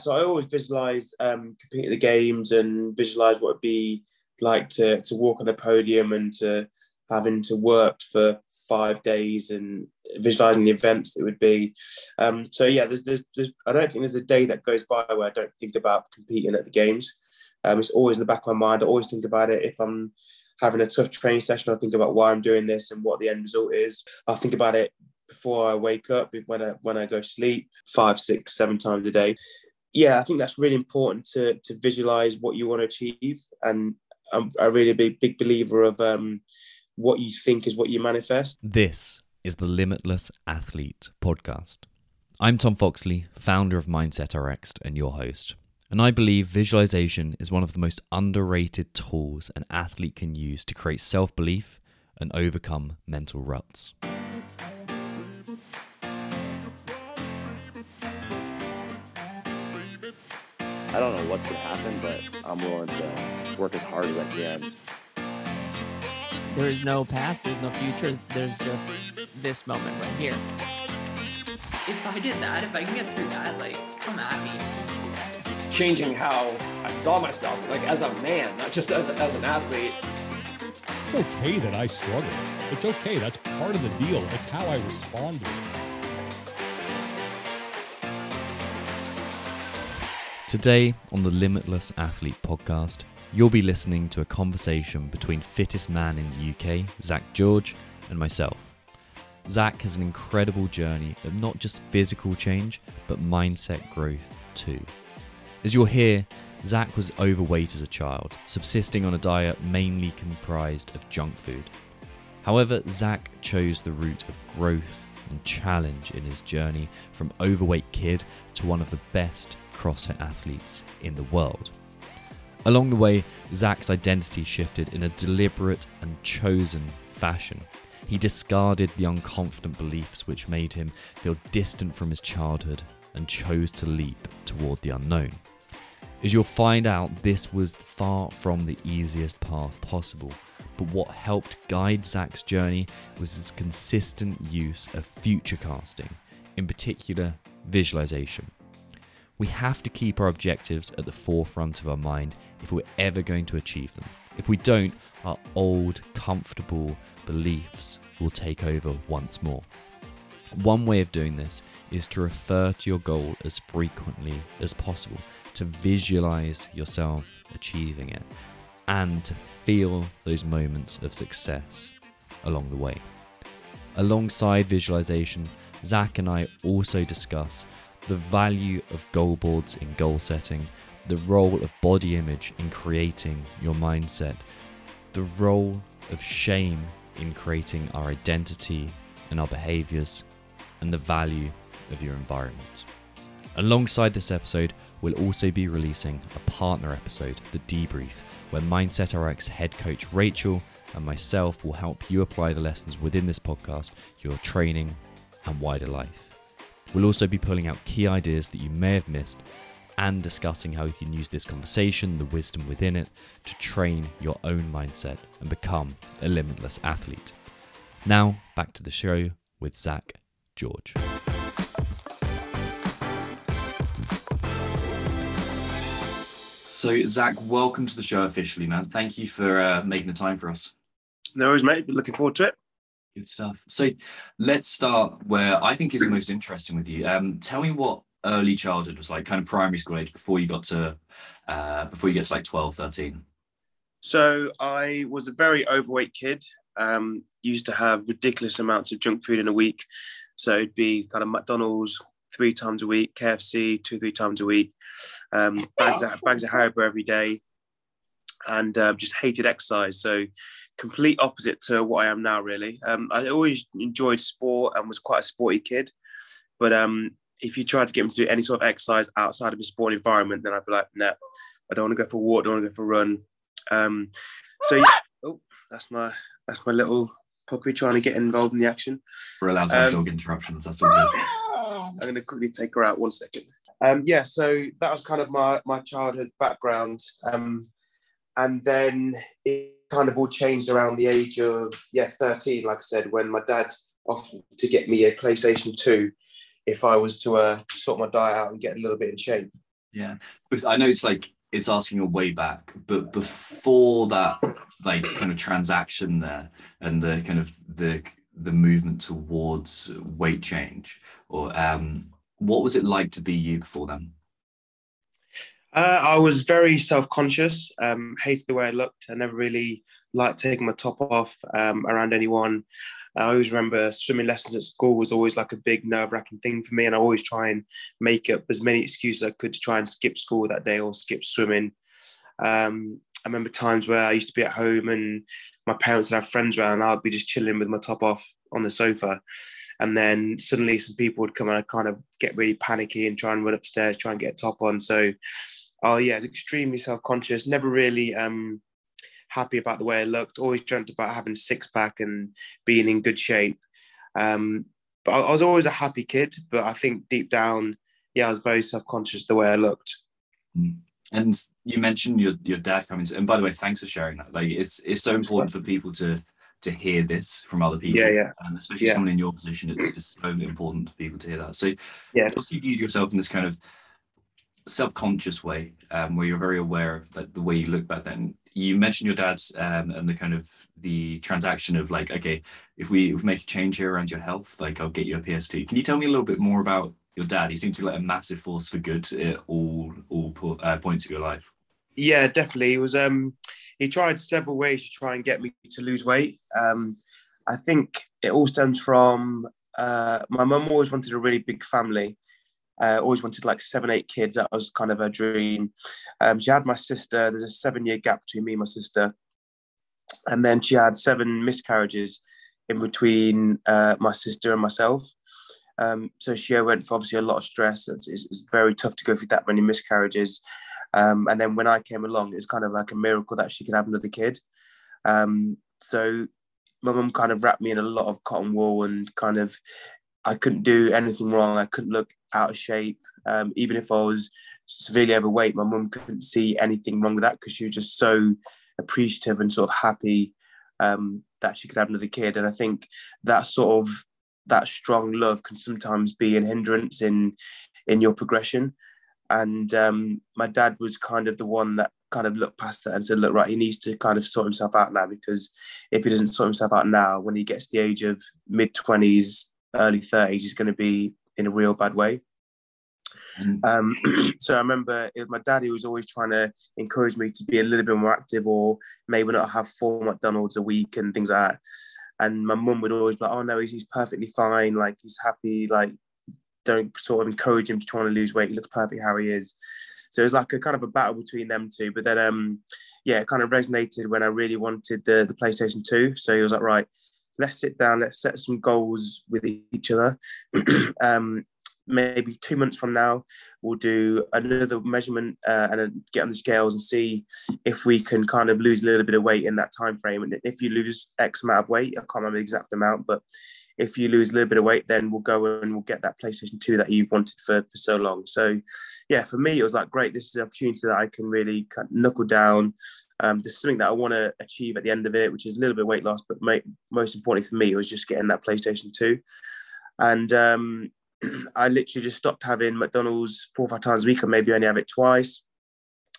So I always visualize um, competing at the games and visualize what it'd be like to to walk on the podium and to having to work for five days and visualizing the events that would be. Um, so yeah, there's, there's, there's, I don't think there's a day that goes by where I don't think about competing at the games. Um, it's always in the back of my mind. I always think about it if I'm having a tough training session. I think about why I'm doing this and what the end result is. I think about it before I wake up, when I when I go sleep, five, six, seven times a day. Yeah, I think that's really important to to visualize what you want to achieve, and I'm a really big big believer of um, what you think is what you manifest. This is the Limitless Athlete podcast. I'm Tom Foxley, founder of Mindset RX and your host. And I believe visualization is one of the most underrated tools an athlete can use to create self belief and overcome mental ruts. I don't know what's going to happen, but I'm willing to work as hard as I can there is no past, there's no future. There's just this moment right here. If I did that, if I can get through that, like, come at me. Changing how I saw myself, like as a man, not just as, as an athlete. It's okay that I struggle. It's okay. That's part of the deal. It's how I respond Today on the Limitless Athlete podcast, You'll be listening to a conversation between fittest man in the UK, Zach George, and myself. Zach has an incredible journey of not just physical change, but mindset growth too. As you'll hear, Zach was overweight as a child, subsisting on a diet mainly comprised of junk food. However, Zach chose the route of growth and challenge in his journey from overweight kid to one of the best CrossFit athletes in the world. Along the way, Zach's identity shifted in a deliberate and chosen fashion. He discarded the unconfident beliefs which made him feel distant from his childhood and chose to leap toward the unknown. As you'll find out, this was far from the easiest path possible, but what helped guide Zach's journey was his consistent use of future casting, in particular, visualization. We have to keep our objectives at the forefront of our mind if we're ever going to achieve them. If we don't, our old, comfortable beliefs will take over once more. One way of doing this is to refer to your goal as frequently as possible, to visualize yourself achieving it, and to feel those moments of success along the way. Alongside visualization, Zach and I also discuss the value of goal boards in goal setting, the role of body image in creating your mindset, the role of shame in creating our identity and our behaviors, and the value of your environment. Alongside this episode, we'll also be releasing a partner episode, The Debrief, where Mindset RX head coach Rachel and myself will help you apply the lessons within this podcast, your training, and wider life. We'll also be pulling out key ideas that you may have missed and discussing how you can use this conversation, the wisdom within it, to train your own mindset and become a limitless athlete. Now, back to the show with Zach George. So, Zach, welcome to the show officially, man. Thank you for uh, making the time for us. No worries, mate. Looking forward to it. Good stuff. So let's start where I think is most interesting with you. Um, tell me what early childhood was like, kind of primary school age before you got to uh, before you get to like 12, 13. So I was a very overweight kid. Um, used to have ridiculous amounts of junk food in a week. So it'd be kind of McDonald's three times a week, KFC two, three times a week, um, bags of bags of Haribo every day, and uh, just hated exercise. So complete opposite to what I am now, really. Um, I always enjoyed sport and was quite a sporty kid. But um, if you tried to get me to do any sort of exercise outside of a sport environment, then I'd be like, no, I don't want to go for a walk, I don't want to go for a run. Um, so yeah, oh, that's my that's my little puppy trying to get involved in the action. We're allowed to have um, dog interruptions. That's all good. I'm going to quickly take her out one second. Um, yeah, so that was kind of my my childhood background, um, and then it kind of all changed around the age of yeah 13 like i said when my dad offered to get me a playstation 2 if i was to uh, sort my diet out and get a little bit in shape Yeah, but I know it's like it's asking a way back, but before that, like kind of transaction there, and the kind of the the movement towards weight change, or um, what was it like to be you before then? Uh, I was very self-conscious. Um, hated the way I looked. I never really liked taking my top off um, around anyone. I always remember swimming lessons at school was always like a big nerve-wracking thing for me, and I always try and make up as many excuses as I could to try and skip school that day or skip swimming. Um, I remember times where I used to be at home and my parents would have friends around, and I'd be just chilling with my top off on the sofa, and then suddenly some people would come and I kind of get really panicky and try and run upstairs, try and get a top on. So, oh yeah, it's extremely self-conscious. Never really um, happy about the way I looked. Always dreamt about having six pack and being in good shape. Um, but I, I, was always a happy kid. But I think deep down, yeah, I was very self conscious the way I looked. Mm. And you mentioned your your dad coming. To, and by the way, thanks for sharing that. Like it's it's so important for people to to hear this from other people. Yeah, yeah. Um, especially yeah. someone in your position, it's, it's so important for people to hear that. So yeah, obviously viewed yourself in this kind of self-conscious way um, where you're very aware of like, the way you look back then. You mentioned your dad um, and the kind of the transaction of like okay if we, if we make a change here around your health like i'll get you a ps2 can you tell me a little bit more about your dad? He seems to be like a massive force for good at all all uh, points of your life. Yeah definitely. He was um he tried several ways to try and get me to lose weight. Um i think it all stems from uh, my mum always wanted a really big family uh, always wanted like seven, eight kids. That was kind of her dream. Um, she had my sister. There's a seven year gap between me and my sister. And then she had seven miscarriages in between uh, my sister and myself. Um, so she went for obviously a lot of stress. It's, it's, it's very tough to go through that many miscarriages. Um, and then when I came along, it's kind of like a miracle that she could have another kid. Um, so my mum kind of wrapped me in a lot of cotton wool and kind of I couldn't do anything wrong. I couldn't look out of shape. Um, even if I was severely overweight, my mum couldn't see anything wrong with that because she was just so appreciative and sort of happy um, that she could have another kid. And I think that sort of that strong love can sometimes be an hindrance in in your progression. And um, my dad was kind of the one that kind of looked past that and said, look, right, he needs to kind of sort himself out now because if he doesn't sort himself out now, when he gets the age of mid 20s, early 30s, is going to be in a real bad way. Mm. Um, so I remember it was my dad who was always trying to encourage me to be a little bit more active or maybe not have four McDonald's a week and things like that. And my mum would always be like, oh no, he's, he's perfectly fine. Like he's happy. Like don't sort of encourage him to try and lose weight. He looks perfect how he is. So it was like a kind of a battle between them two. But then, um, yeah, it kind of resonated when I really wanted the, the PlayStation 2. So he was like, right, let's sit down, let's set some goals with each other. um, maybe two months from now, we'll do another measurement uh, and get on the scales and see if we can kind of lose a little bit of weight in that time frame. And if you lose X amount of weight, I can't remember the exact amount, but if you lose a little bit of weight, then we'll go and we'll get that PlayStation 2 that you've wanted for, for so long. So, yeah, for me, it was like, great, this is an opportunity that I can really kind of knuckle down. Um, there's something that I want to achieve at the end of it, which is a little bit weight loss, but my, most importantly for me it was just getting that PlayStation 2. And um, I literally just stopped having McDonald's four or five times a week, or maybe only have it twice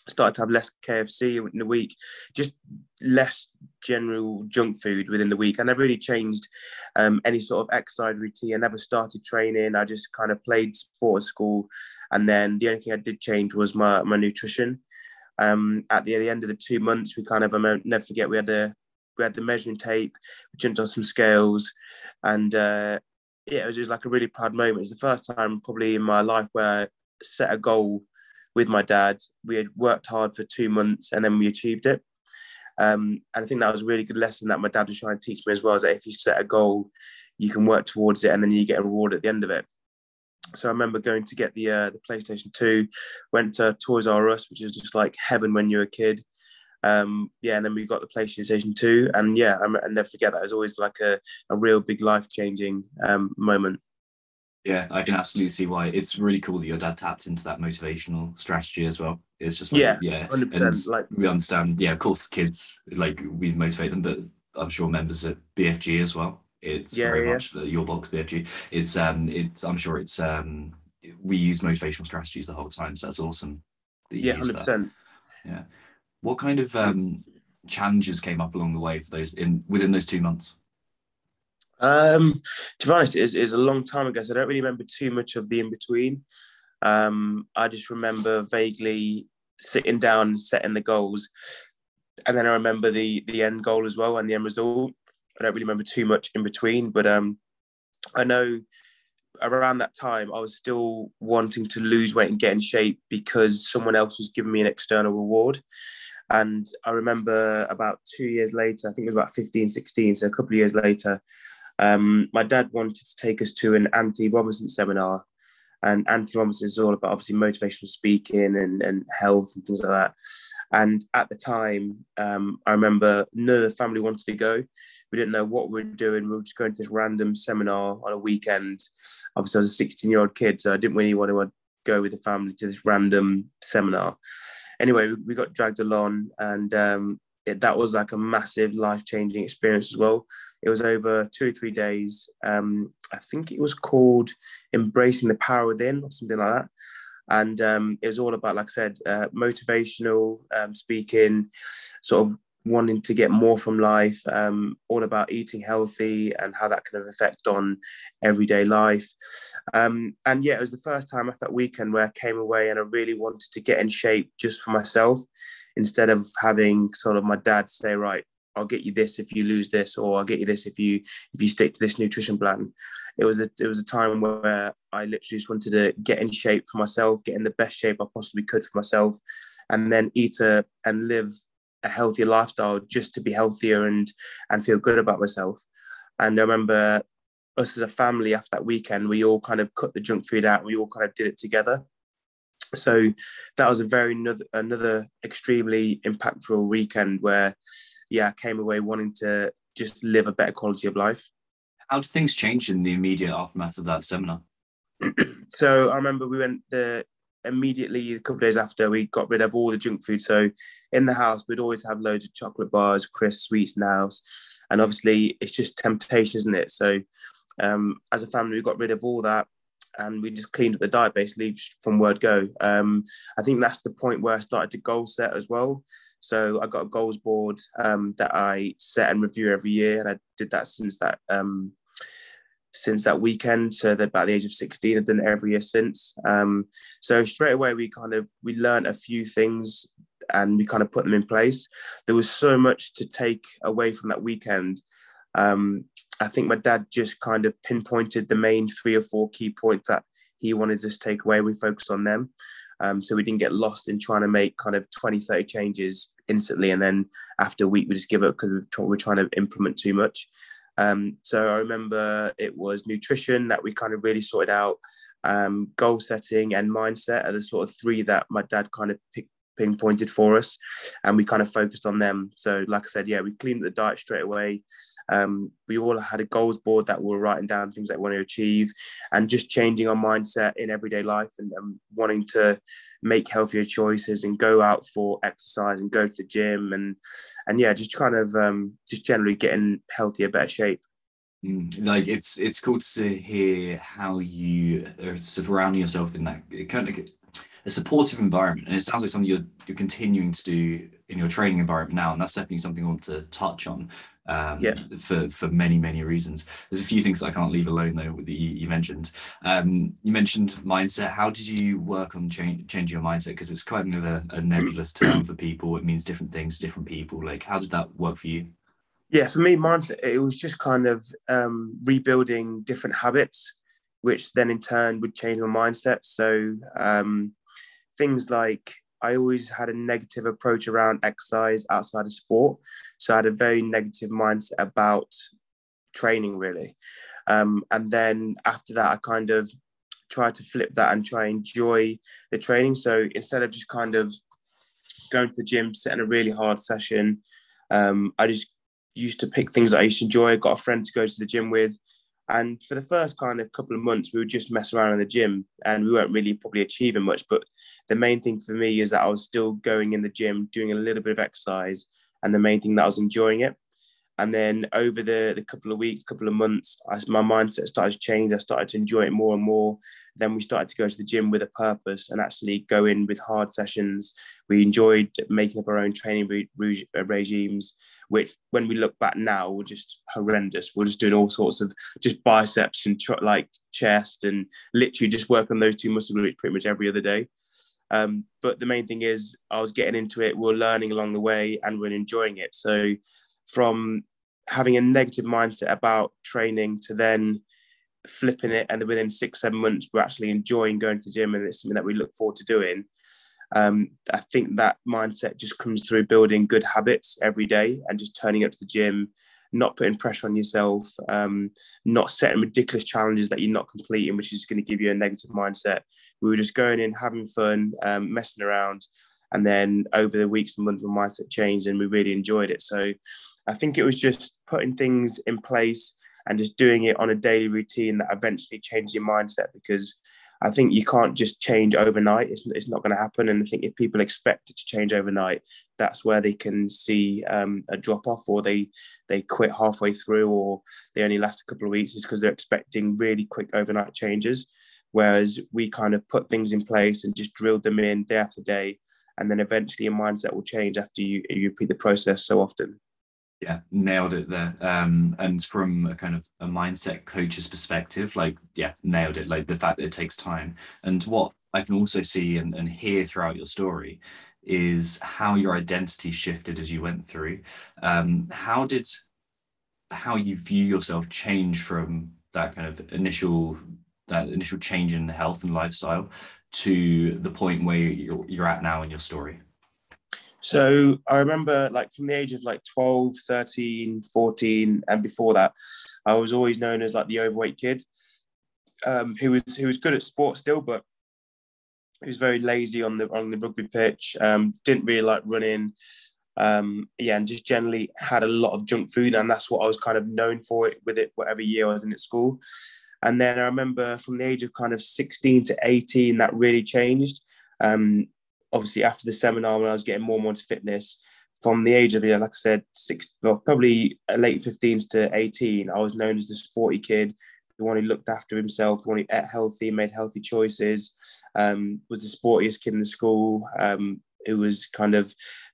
started to have less KFC in the week, just less general junk food within the week. I never really changed um, any sort of exercise routine. I never started training. I just kind of played sport at school. And then the only thing I did change was my, my nutrition. Um, at the, the end of the two months, we kind of, I never forget, we had the, we had the measuring tape, we jumped on some scales and uh, yeah, it was just like a really proud moment. It's the first time probably in my life where I set a goal with my dad. We had worked hard for two months and then we achieved it. Um, and I think that was a really good lesson that my dad was trying to teach me as well, is that if you set a goal, you can work towards it and then you get a reward at the end of it. So I remember going to get the uh, the PlayStation 2, went to Toys R Us, which is just like heaven when you're a kid. Um, yeah, and then we got the PlayStation 2. And yeah, I, never forget that. It was always like a, a real big life changing um, moment. Yeah, I can absolutely see why. It's really cool that your dad tapped into that motivational strategy as well. It's just like, yeah, yeah, 100%. Like we understand. Yeah, of course, kids like we motivate them, but I'm sure members at BFG as well. It's yeah, very yeah. much the, your box BFG. It's um, it's I'm sure it's um, we use motivational strategies the whole time, so that's awesome. that Yeah, hundred percent. Yeah. What kind of um, challenges came up along the way for those in within those two months? Um, to be honest, it's, a long time ago, so I don't really remember too much of the in between. Um, I just remember vaguely sitting down, setting the goals, and then I remember the the end goal as well and the end result. I don't really remember too much in between, but um, I know around that time I was still wanting to lose weight and get in shape because someone else was giving me an external reward. And I remember about two years later, I think it was about 15, 16, so a couple of years later, um, my dad wanted to take us to an Anthony Robbins seminar. And Anthony Robbins is all about obviously motivational speaking and, and health and things like that. And at the time, um, I remember none of the family wanted to go. We didn't know what we were doing. We were just going to this random seminar on a weekend. Obviously, I was a 16 year old kid, so I didn't really want to go with the family to this random seminar. Anyway, we, we got dragged along, and um, it, that was like a massive life changing experience as well. It was over two or three days. Um, I think it was called Embracing the Power Within or something like that. And um, it was all about, like I said, uh, motivational um, speaking, sort of wanting to get more from life, um, all about eating healthy and how that can have effect on everyday life. Um, and yeah, it was the first time after that weekend where I came away and I really wanted to get in shape just for myself instead of having sort of my dad say, right, I'll get you this if you lose this, or I'll get you this if you if you stick to this nutrition plan. It was a it was a time where I literally just wanted to get in shape for myself, get in the best shape I possibly could for myself, and then eat a and live a healthier lifestyle just to be healthier and and feel good about myself. And I remember us as a family after that weekend, we all kind of cut the junk food out. We all kind of did it together. So that was a very another, another extremely impactful weekend where, yeah, I came away wanting to just live a better quality of life. How did things change in the immediate aftermath of that seminar? so I remember we went the immediately a couple days after we got rid of all the junk food. So in the house, we'd always have loads of chocolate bars, crisps, sweets house. And obviously it's just temptation, isn't it? So um, as a family, we got rid of all that and we just cleaned up the diet basically from word go. Um, I think that's the point where I started to goal set as well. So I got a goals board um, that I set and review every year, and I did that since that um, since that weekend. So that about the age of sixteen, I've done it every year since. Um, so straight away we kind of we learned a few things and we kind of put them in place. There was so much to take away from that weekend. Um, I think my dad just kind of pinpointed the main three or four key points that he wanted us to take away. We focused on them. Um, so we didn't get lost in trying to make kind of 20, 30 changes instantly. And then after a week, we just give up because we're trying to implement too much. Um, so I remember it was nutrition that we kind of really sorted out. Um, goal setting and mindset are the sort of three that my dad kind of picked pinpointed for us and we kind of focused on them. So like i said yeah we cleaned the diet straight away. Um, we all had a goals board that we were writing down things that we want to achieve and just changing our mindset in everyday life and, and wanting to make healthier choices and go out for exercise and go to the gym and and yeah just kind of um, just generally getting healthier better shape. Mm, like it's it's cool to hear how you are surrounding yourself in that kind of a supportive environment and it sounds like something you're you're continuing to do in your training environment now and that's definitely something i want to touch on um, Yeah. for for many many reasons. There's a few things that i can't leave alone though that you, you mentioned. Um, you mentioned mindset. How did you work on cha- changing your mindset? Because it's kind of a, a nebulous term for people. It means different things to different people. Like how did that work for you? Yeah for me mindset it was just kind of um, rebuilding different habits which then in turn would change my mindset. So um, things like I always had a negative approach around exercise outside of sport. So I had a very negative mindset about training, really. Um, and then after that, I kind of tried to flip that and try and enjoy the training. So instead of just kind of going to the gym, setting a really hard session, um, I just used to pick things that I used to enjoy. I got a friend to go to the gym with. And for the first kind of couple of months, we would just mess around in the gym and we weren't really probably achieving much. But the main thing for me is that I was still going in the gym, doing a little bit of exercise. And the main thing that I was enjoying it. And then over the, the couple of weeks, couple of months, I, my mindset started to change. I started to enjoy it more and more. Then we started to go to the gym with a purpose and actually go in with hard sessions. We enjoyed making up our own training re- re- regimes, which when we look back now, were just horrendous. We're just doing all sorts of just biceps and tr- like chest and literally just work on those two muscle groups pretty much every other day. Um, but the main thing is I was getting into it, we are learning along the way and we're enjoying it. So from having a negative mindset about training to then flipping it and then within six seven months we're actually enjoying going to the gym and it's something that we look forward to doing um, i think that mindset just comes through building good habits every day and just turning up to the gym not putting pressure on yourself um, not setting ridiculous challenges that you're not completing which is going to give you a negative mindset we were just going in having fun um, messing around and then over the weeks and months, my mindset changed and we really enjoyed it. So I think it was just putting things in place and just doing it on a daily routine that eventually changed your mindset because I think you can't just change overnight. It's, it's not going to happen. And I think if people expect it to change overnight, that's where they can see um, a drop off or they they quit halfway through or they only last a couple of weeks is because they're expecting really quick overnight changes. Whereas we kind of put things in place and just drilled them in day after day and then eventually your mindset will change after you, you repeat the process so often yeah nailed it there. Um and from a kind of a mindset coach's perspective like yeah nailed it like the fact that it takes time. And what i can also see and, and hear throughout your story is how your identity shifted as you went through. Um how did how you view yourself change from that kind of initial that initial change in health and lifestyle to the point where you're, you're at now in your story? So I remember like from the age of like 12, 13, 14, and before that, I was always known as like the overweight kid um, who was who was good at sports still, but he was very lazy on the on the rugby pitch, um, didn't really like running. Um, yeah, and just generally had a lot of junk food, and that's what I was kind of known for it with it, whatever year I was in at school. And then I remember from the age of kind of 16 to 18, that really changed. Um, obviously, after the seminar, when I was getting more and more into fitness, from the age of, yeah, like I said, six, well, probably late 15s to 18, I was known as the sporty kid, the one who looked after himself, the one who ate healthy, made healthy choices, um, was the sportiest kid in the school, um, who was kind of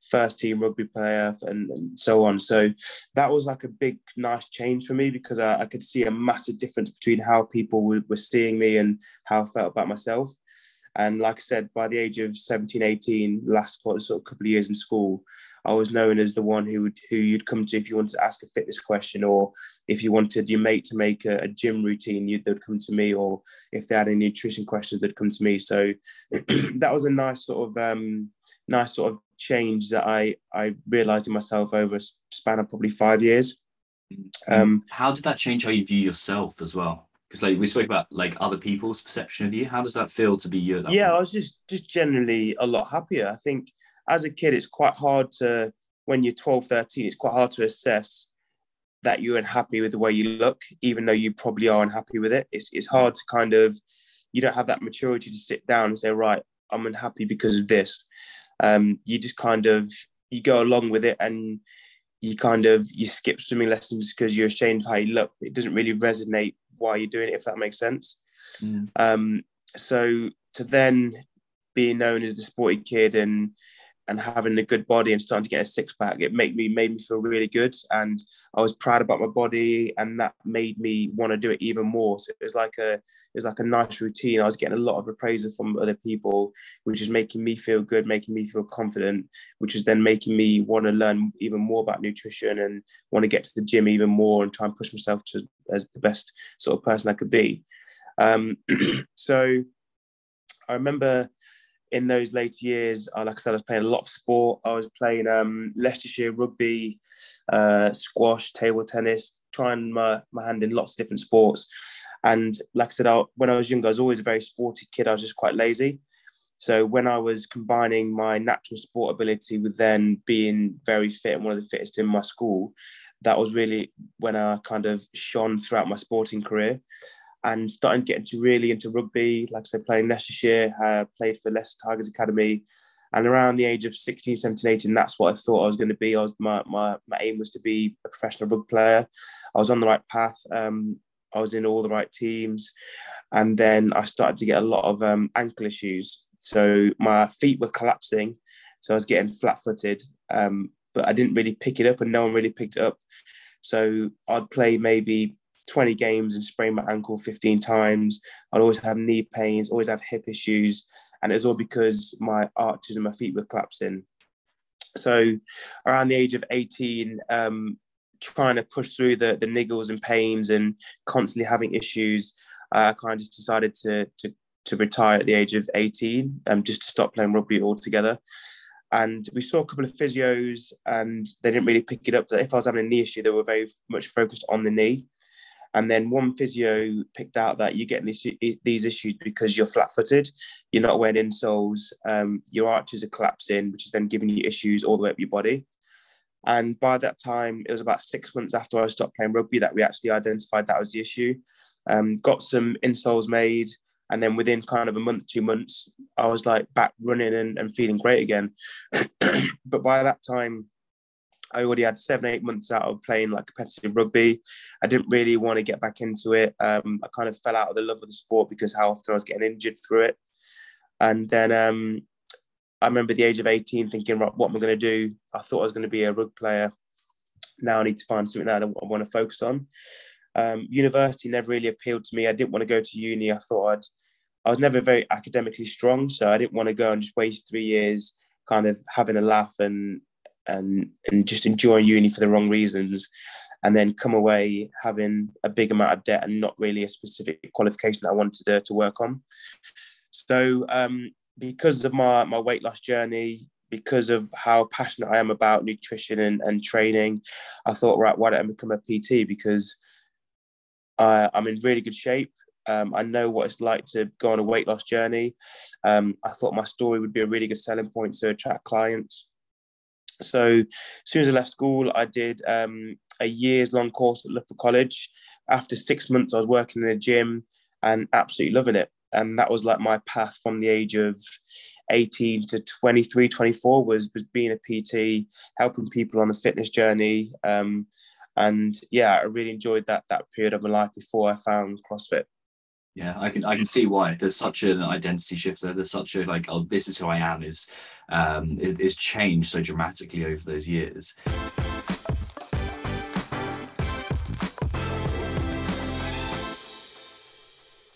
first team rugby player and, and, so on. So that was like a big, nice change for me because I, I could see a massive difference between how people were, were seeing me and how I felt about myself. And like I said, by the age of 17, 18, last sort of couple of years in school, I was known as the one who would, who you'd come to if you wanted to ask a fitness question, or if you wanted your mate to make a, a gym routine, you'd they'd come to me, or if they had any nutrition questions, they'd come to me. So that was a nice sort of um, nice sort of change that I I realised in myself over a span of probably five years. Um, how did that change how you view yourself as well? Because like we spoke about like other people's perception of you. How does that feel to be you? yeah, point? I was just just generally a lot happier. I think as a kid, it's quite hard to, when you're 12, 13, it's quite hard to assess that you're unhappy with the way you look, even though you probably are unhappy with it. It's, it's hard to kind of, you don't have that maturity to sit down and say, right, I'm unhappy because of this. Um, you just kind of, you go along with it and you kind of, you skip swimming lessons because you're ashamed of how you look. It doesn't really resonate why you're doing it, if that makes sense. Mm. Um, so to then be known as the sporty kid and and having a good body and starting to get a six pack, it made me made me feel really good, and I was proud about my body, and that made me want to do it even more. So it was like a it was like a nice routine. I was getting a lot of appraisal from other people, which is making me feel good, making me feel confident, which is then making me want to learn even more about nutrition and want to get to the gym even more and try and push myself to as the best sort of person I could be. Um, so I remember in those later years, uh, like I said, I was playing a lot of sport. I was playing um, Leicestershire rugby, uh, squash, table tennis, trying my, my hand in lots of different sports. And like I said, I, when I was younger, I was always a very sporty kid. I was just quite lazy. So when I was combining my natural sport ability with then being very fit and one of the fittest in my school, that was really when I kind of shone throughout my sporting career and starting getting to really into rugby. Like I said, playing Leicestershire, uh, played for Leicester Tigers Academy, And around the age of 16, 17, 18, that's what I thought I was going to be. I was my, my, my aim was to be a professional rugby player. I was on the right path. Um, I was in all the right teams. And then I started to get a lot of um, ankle issues. So my feet were collapsing. So I was getting flat footed, um, but I didn't really pick it up and no one really picked it up. So I'd play maybe 20 games and sprain my ankle 15 times. I'd always have knee pains, always have hip issues. And it was all because my arches and my feet were collapsing. So around the age of 18, um, trying to push through the, the niggles and pains and constantly having issues, uh, I kind of just decided to, to, to retire at the age of 18, um, just to stop playing rugby altogether. And we saw a couple of physios and they didn't really pick it up. That if I was having a knee issue, they were very much focused on the knee. And then one physio picked out that you're getting these, these issues because you're flat footed, you're not wearing insoles, um, your arches are collapsing, which is then giving you issues all the way up your body. And by that time, it was about six months after I stopped playing rugby that we actually identified that was the issue. Um, got some insoles made. And then within kind of a month, two months, I was like back running and, and feeling great again. but by that time, I already had seven, eight months out of playing like competitive rugby. I didn't really want to get back into it. Um, I kind of fell out of the love of the sport because how often I was getting injured through it. And then um, I remember the age of 18 thinking, right, what am I going to do? I thought I was going to be a rugby player. Now I need to find something that I want to focus on. Um, university never really appealed to me. I didn't want to go to uni. I thought I'd, I was never very academically strong, so I didn't want to go and just waste three years kind of having a laugh and and and just enjoying uni for the wrong reasons and then come away having a big amount of debt and not really a specific qualification that I wanted to, to work on. So um, because of my, my weight loss journey, because of how passionate I am about nutrition and, and training, I thought, right, why don't I become a PT? Because I, I'm in really good shape. Um, I know what it's like to go on a weight loss journey. Um, I thought my story would be a really good selling point to attract clients. So as soon as I left school, I did um, a years long course at Loughborough College. After six months, I was working in a gym and absolutely loving it. And that was like my path from the age of 18 to 23, 24 was, was being a PT, helping people on a fitness journey. Um, and yeah, I really enjoyed that that period of my life before I found CrossFit. Yeah, I can I can see why there's such an identity shift there. There's such a like, oh, this is who I am. Is um, is changed so dramatically over those years.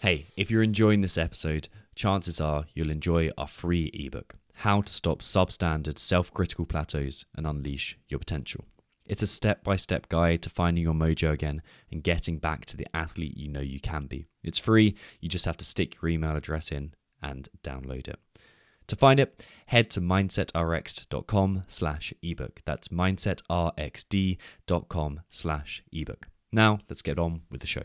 Hey, if you're enjoying this episode, chances are you'll enjoy our free ebook, How to Stop Substandard Self Critical Plateaus and Unleash Your Potential. It's a step by step guide to finding your mojo again and getting back to the athlete you know you can be. It's free, you just have to stick your email address in and download it. To find it, head to mindsetrx.com slash ebook. That's mindsetrx.com slash ebook. Now, let's get on with the show.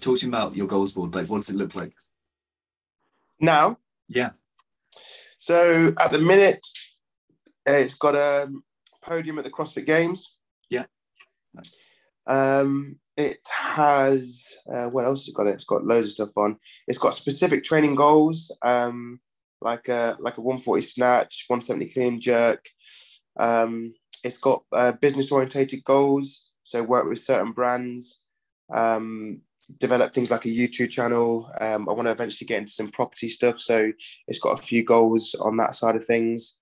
Talking about your goals board. Like, what does it look like? Now, Yeah. so at the minute, it's got a podium at the CrossFit Games. Yeah. Um, it has uh, what else It's it got? It's got loads of stuff on. It's got specific training goals, um, like a like a 140 snatch, 170 clean jerk. Um, it's got uh, business orientated goals, so work with certain brands. Um, develop things like a YouTube channel. Um, I want to eventually get into some property stuff, so it's got a few goals on that side of things.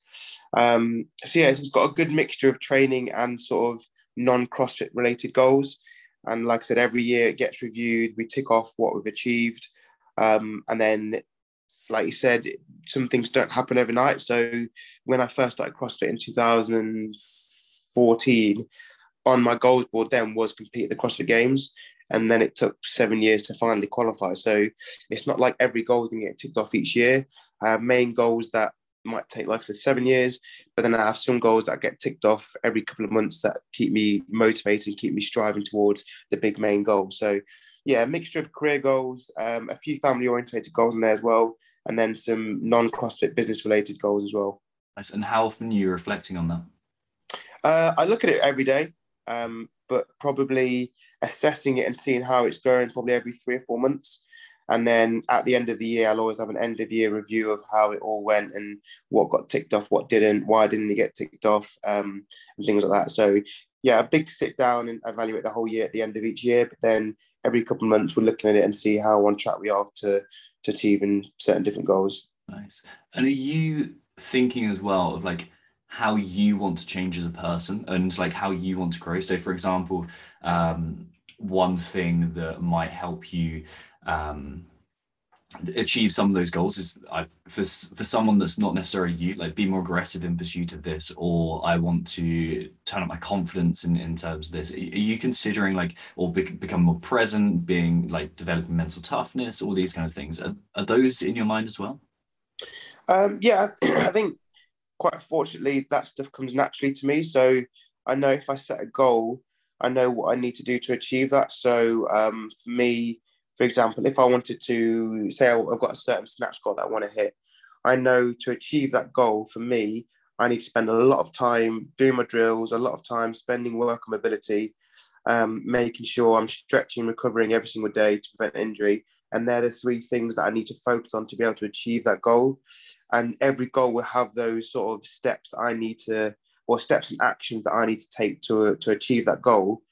Um, so yeah, it's got a good mixture of training and sort of non CrossFit related goals. And like I said, every year it gets reviewed. We tick off what we've achieved, um, and then, like you said, some things don't happen overnight. So when I first started CrossFit in 2014, on my goals board then was compete the CrossFit Games, and then it took seven years to finally qualify. So it's not like every goal is going to get ticked off each year. I have main goals that might take, like I said, seven years, but then I have some goals that get ticked off every couple of months that keep me motivated and keep me striving towards the big main goal. So, yeah, a mixture of career goals, um, a few family orientated goals in there as well, and then some non CrossFit business related goals as well. Nice. And how often are you reflecting on that? Uh, I look at it every day, um, but probably assessing it and seeing how it's going probably every three or four months. And then at the end of the year, I'll always have an end of year review of how it all went and what got ticked off, what didn't, why didn't it get ticked off, um, and things like that. So yeah, a big sit down and evaluate the whole year at the end of each year. But then every couple of months, we're looking at it and see how on track we are to to achieving certain different goals. Nice. And are you thinking as well of like how you want to change as a person and like how you want to grow? So, for example, um, one thing that might help you um, achieve some of those goals is I, for for someone that's not necessarily you like be more aggressive in pursuit of this or i want to turn up my confidence in, in terms of this. Are you considering like or be, become more present being like developing mental toughness all these kind of things? Are, are those in your mind as well? Um, yeah i think quite fortunately that stuff comes naturally to me so i know if i set a goal i know what i need to do to achieve that so um, for me for example, if I wanted to say I've got a certain snatch goal that I want to hit, I know to achieve that goal for me, I need to spend a lot of time doing my drills, a lot of time spending work on mobility, um, making sure I'm stretching, recovering every single day to prevent injury. And they're the three things that I need to focus on to be able to achieve that goal. And every goal will have those sort of steps that I need to, or steps and actions that I need to take to, to achieve that goal.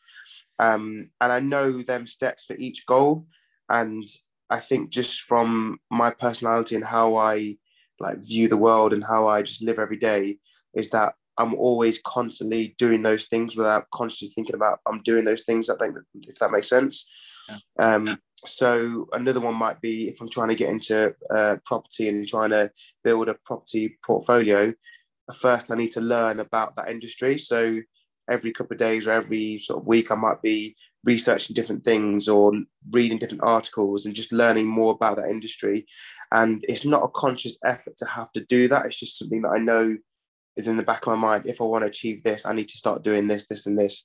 Um, and I know them steps for each goal. And I think just from my personality and how I like view the world and how I just live every day is that I'm always constantly doing those things without constantly thinking about I'm doing those things. I think if that makes sense. Yeah. Um, so another one might be if I'm trying to get into uh, property and trying to build a property portfolio. First, I need to learn about that industry. So every couple of days or every sort of week, I might be researching different things or reading different articles and just learning more about that industry. And it's not a conscious effort to have to do that. It's just something that I know is in the back of my mind. If I want to achieve this, I need to start doing this, this, and this.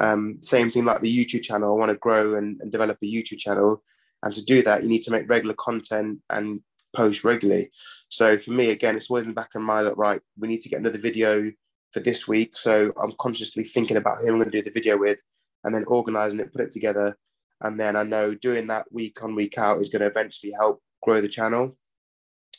Um, same thing like the YouTube channel. I want to grow and, and develop a YouTube channel. And to do that, you need to make regular content and post regularly. So for me, again, it's always in the back of my mind that, right, we need to get another video for this week. So I'm consciously thinking about who I'm going to do the video with and then organizing it, put it together. And then I know doing that week on, week out is going to eventually help grow the channel.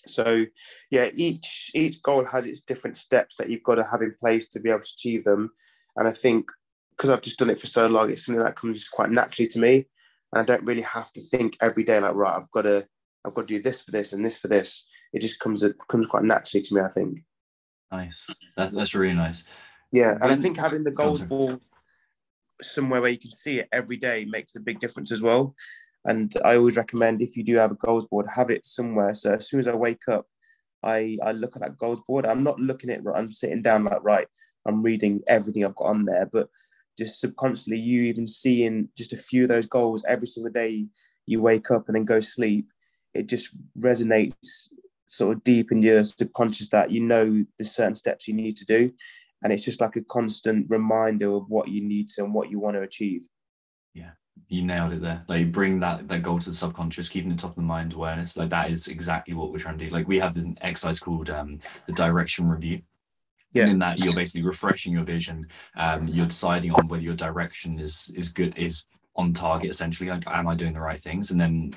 So yeah, each each goal has its different steps that you've got to have in place to be able to achieve them. And I think because I've just done it for so long, it's something that comes quite naturally to me. And I don't really have to think every day like, right, I've got to I've got to do this for this and this for this. It just comes it comes quite naturally to me, I think. Nice. That, that's really nice. Yeah, and I think having the goals board somewhere where you can see it every day makes a big difference as well. And I always recommend if you do have a goals board, have it somewhere. So as soon as I wake up, I, I look at that goals board. I'm not looking at it, I'm sitting down like, right, I'm reading everything I've got on there. But just subconsciously, you even seeing just a few of those goals every single day you wake up and then go sleep, it just resonates sort of deep in your subconscious that you know the certain steps you need to do and it's just like a constant reminder of what you need to and what you want to achieve you nailed it there. Like bring that that goal to the subconscious keeping the top of the mind awareness. Like that is exactly what we're trying to do. Like we have an exercise called um the direction review. Yeah. And in that you're basically refreshing your vision. Um you're deciding on whether your direction is is good is on target essentially. Like am i doing the right things? And then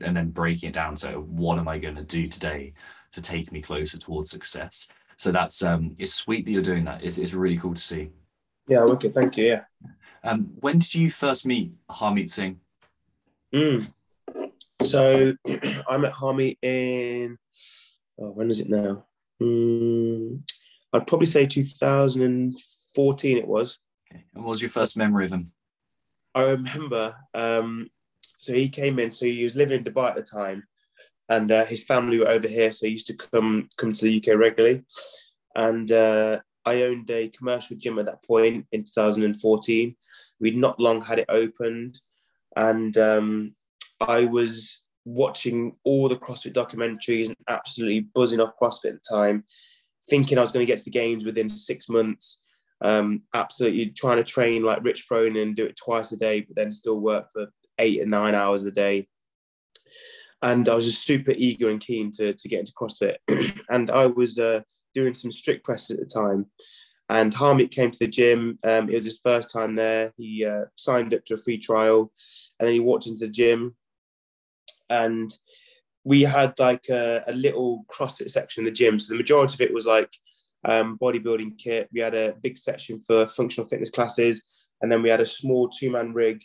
and then breaking it down so what am i going to do today to take me closer towards success? So that's um it's sweet that you're doing that. It's, it's really cool to see yeah okay thank you yeah um when did you first meet harmeet singh mm. so i met harmeet in oh, when is it now mm, i'd probably say 2014 it was okay. and what was your first memory of him I remember, um, so he came in. So he was living in Dubai at the time, and uh, his family were over here. So he used to come come to the UK regularly, and uh, I owned a commercial gym at that point in 2014. We'd not long had it opened, and um, I was watching all the CrossFit documentaries and absolutely buzzing off CrossFit at the time, thinking I was going to get to the games within six months um, absolutely trying to train like Rich Froning and do it twice a day, but then still work for eight and nine hours a day. And I was just super eager and keen to, to get into CrossFit. and I was uh, doing some strict presses at the time. And Harmeet came to the gym. Um, it was his first time there. He uh, signed up to a free trial, and then he walked into the gym, and we had like a, a little CrossFit section in the gym. So the majority of it was like um, bodybuilding kit. We had a big section for functional fitness classes, and then we had a small two-man rig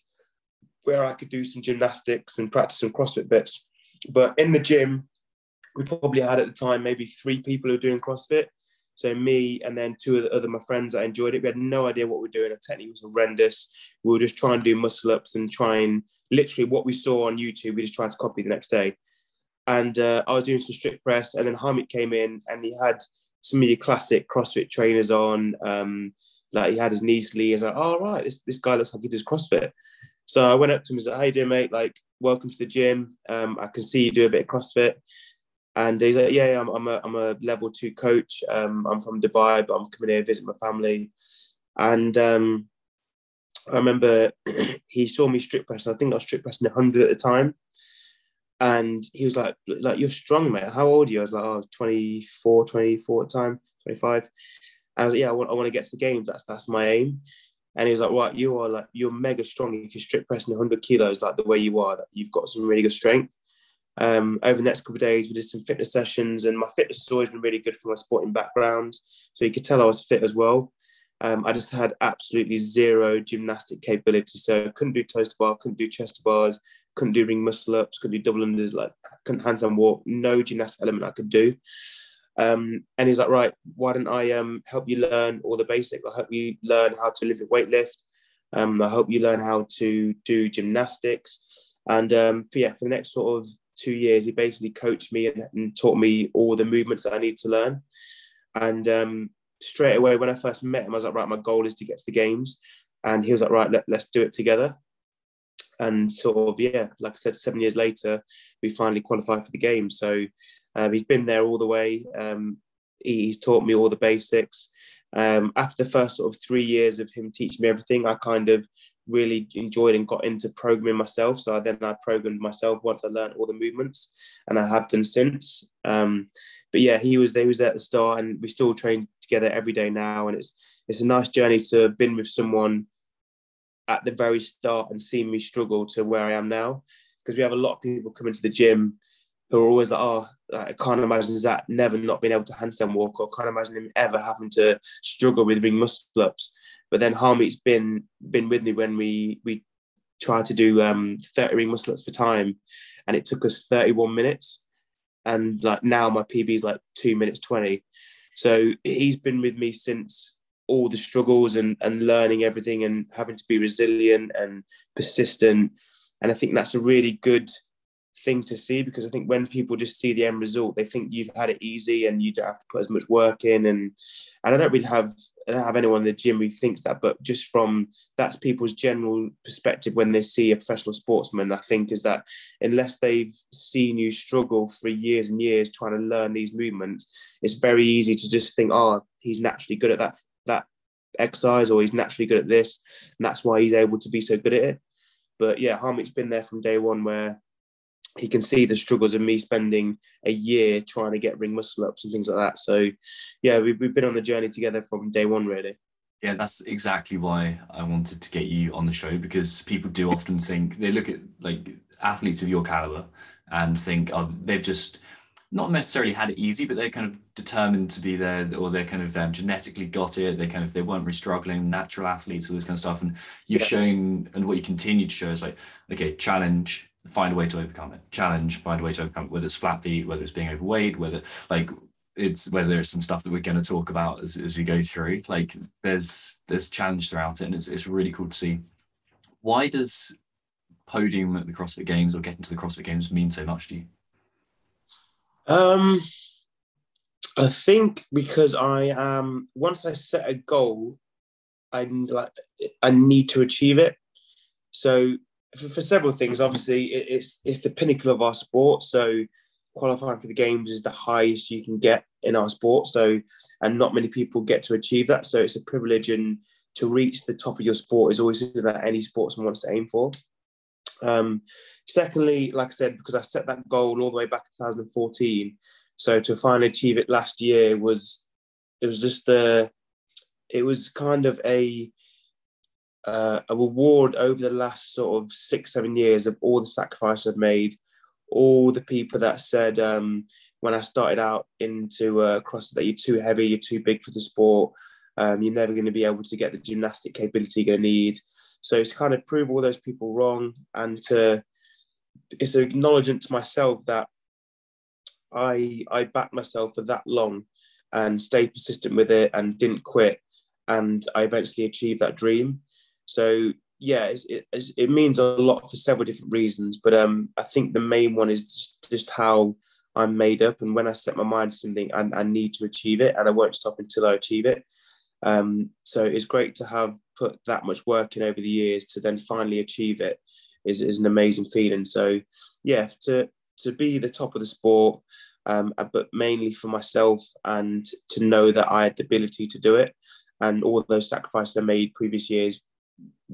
where I could do some gymnastics and practice some CrossFit bits. But in the gym, we probably had at the time maybe three people who were doing CrossFit. So me and then two of the other my friends that enjoyed it. We had no idea what we were doing. Our technique was horrendous. We were just trying to do muscle ups and trying literally what we saw on YouTube. We just tried to copy the next day. And uh, I was doing some strict press, and then Hamid came in and he had some of your classic CrossFit trainers on. Um, like he had his knee sleeve. He was like, "All oh, right, this this guy looks like he does CrossFit." So I went up to him and said, "How you doing, mate? Like, welcome to the gym. Um, I can see you do a bit of CrossFit." And he's like, "Yeah, I'm, I'm, a I'm a level two coach. Um, I'm from Dubai, but I'm coming here to visit my family." And um, I remember he saw me strict pressing. I think I was strict pressing 100 at the time. And he was like, like you're strong, mate. How old are you? I was like, oh, I was 24, 24 at the time, 25. And I was like, yeah, I want, I want to get to the games. That's that's my aim. And he was like, right, you are like, you're mega strong if you're strict pressing 100 kilos like the way you are, that you've got some really good strength. Um, over the next couple of days, we did some fitness sessions, and my fitness has always been really good for my sporting background. So you could tell I was fit as well. Um, I just had absolutely zero gymnastic capability. So I couldn't do toes to bar, couldn't do chest to bars, couldn't do ring muscle ups, couldn't do double unders, like couldn't handstand walk, no gymnastic element I could do. Um, and he's like, right, why don't I um, help you learn all the basics? I'll help you learn how to Olympic weightlift. Um, I hope you learn how to do gymnastics. And um, for, yeah, for the next sort of two years, he basically coached me and, and taught me all the movements that I need to learn. And um, straight away, when I first met him, I was like, right, my goal is to get to the games. And he was like, right, let, let's do it together. And sort of, yeah, like I said, seven years later, we finally qualified for the game. So um, he's been there all the way. Um, he, he's taught me all the basics. Um, after the first sort of three years of him teaching me everything, I kind of really enjoyed and got into programming myself. So I, then I programmed myself once I learned all the movements, and I have done since. Um, but yeah, he was there. He was there at the start, and we still train together every day now. And it's it's a nice journey to have been with someone at the very start and seen me struggle to where I am now. Because we have a lot of people coming to the gym who are always like, oh, I can't imagine that never not being able to handstand walk, or can't imagine him ever having to struggle with ring muscle ups. But then Harmeet's been been with me when we we tried to do um, 30 ring muscle ups per time, and it took us 31 minutes. And like now my PB is like two minutes 20. So he's been with me since all the struggles and, and learning everything and having to be resilient and persistent. And I think that's a really good thing to see because I think when people just see the end result, they think you've had it easy and you don't have to put as much work in. And and I don't really have I don't have anyone in the gym who thinks that, but just from that's people's general perspective when they see a professional sportsman, I think is that unless they've seen you struggle for years and years trying to learn these movements, it's very easy to just think, oh, he's naturally good at that that exercise or he's naturally good at this, and that's why he's able to be so good at it. But yeah, Harmeet's been there from day one where he can see the struggles of me spending a year trying to get ring muscle ups and things like that. So, yeah, we've, we've been on the journey together from day one, really. Yeah, that's exactly why I wanted to get you on the show because people do often think they look at like athletes of your caliber and think, oh, they've just not necessarily had it easy, but they're kind of determined to be there, or they're kind of um, genetically got it. They kind of they weren't really struggling, natural athletes, all this kind of stuff. And you've yeah. shown, and what you continue to show is like, okay, challenge, find a way to overcome it. Challenge, find a way to overcome it. Whether it's flat feet, whether it's being overweight, whether like it's whether there's some stuff that we're going to talk about as, as we go through. Like there's there's challenge throughout it, and it's it's really cool to see. Why does podium at the CrossFit Games or getting to the CrossFit Games mean so much to you? Um, I think because I am once I set a goal, I like I need to achieve it. So for, for several things, obviously it, it's it's the pinnacle of our sport. So qualifying for the games is the highest you can get in our sport. So and not many people get to achieve that. So it's a privilege and to reach the top of your sport is always something that any sportsman wants to aim for. Um, secondly, like I said, because I set that goal all the way back in 2014, so to finally achieve it last year was it was just the it was kind of a uh, a reward over the last sort of six seven years of all the sacrifices I've made, all the people that said um, when I started out into uh, that you're too heavy, you're too big for the sport, um, you're never going to be able to get the gymnastic capability you're going to need. So it's kind of prove all those people wrong and to it's an acknowledgement to myself that I I backed myself for that long and stayed persistent with it and didn't quit and I eventually achieved that dream. So yeah, it, it means a lot for several different reasons, but um, I think the main one is just, how I'm made up, and when I set my mind to something, I, I need to achieve it, and I won't stop until I achieve it. Um, so it's great to have put that much work in over the years to then finally achieve it is, is an amazing feeling. So yeah, to to be the top of the sport, um, but mainly for myself and to know that I had the ability to do it, and all those sacrifices I made previous years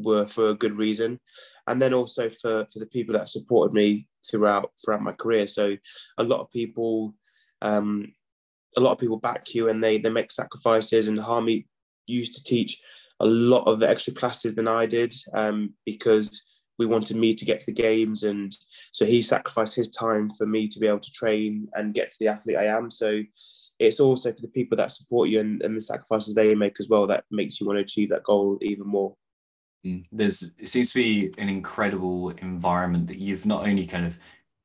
were for a good reason, and then also for for the people that supported me throughout throughout my career. So a lot of people. Um, a lot of people back you and they they make sacrifices and Harmy used to teach a lot of extra classes than I did um, because we wanted me to get to the games and so he sacrificed his time for me to be able to train and get to the athlete I am so it's also for the people that support you and, and the sacrifices they make as well that makes you want to achieve that goal even more. There's it seems to be an incredible environment that you've not only kind of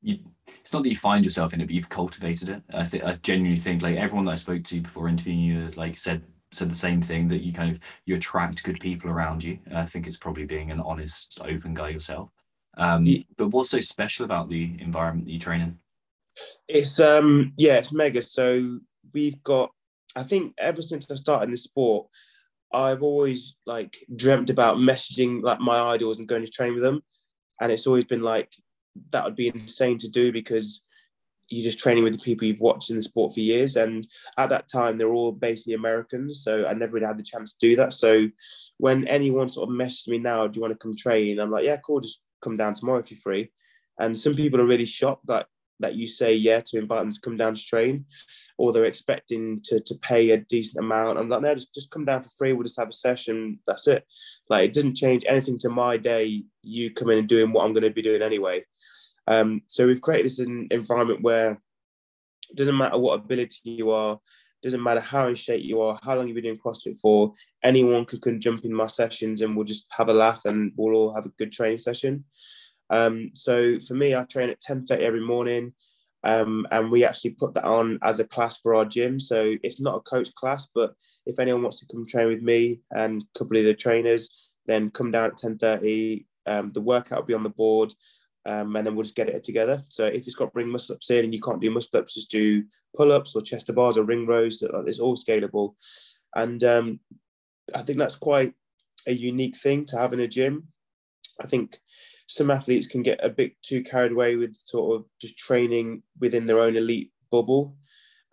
you it's not that you find yourself in it but you've cultivated it i think i genuinely think like everyone that i spoke to before interviewing you like said said the same thing that you kind of you attract good people around you. I think it's probably being an honest, open guy yourself. Um, yeah. But what's so special about the environment that you train in? It's um yeah, it's mega. So we've got I think ever since I started in the sport, I've always like dreamt about messaging like my idols and going to train with them. And it's always been like that would be insane to do because you're just training with the people you've watched in the sport for years. And at that time, they're all basically Americans. So I never really had the chance to do that. So when anyone sort of messaged me now, do you want to come train? I'm like, yeah, cool, just come down tomorrow if you're free. And some people are really shocked that that you say yeah to invite them to come down to train, or they're expecting to, to pay a decent amount. I'm like, no, just, just come down for free. We'll just have a session. That's it. Like it doesn't change anything to my day. You come in and doing what I'm going to be doing anyway. Um, so we've created this environment where it doesn't matter what ability you are, doesn't matter how in shape you are, how long you've been doing CrossFit for, anyone can, can jump in my sessions and we'll just have a laugh and we'll all have a good training session. Um, so for me, I train at 10.30 every morning. Um, and we actually put that on as a class for our gym. So it's not a coach class, but if anyone wants to come train with me and a couple of the trainers, then come down at 10.30. Um, the workout will be on the board um, and then we'll just get it together. So if it's got ring muscle ups in and you can't do muscle ups, just do pull ups or chest bars or ring rows. It's all scalable, and um, I think that's quite a unique thing to have in a gym. I think some athletes can get a bit too carried away with sort of just training within their own elite bubble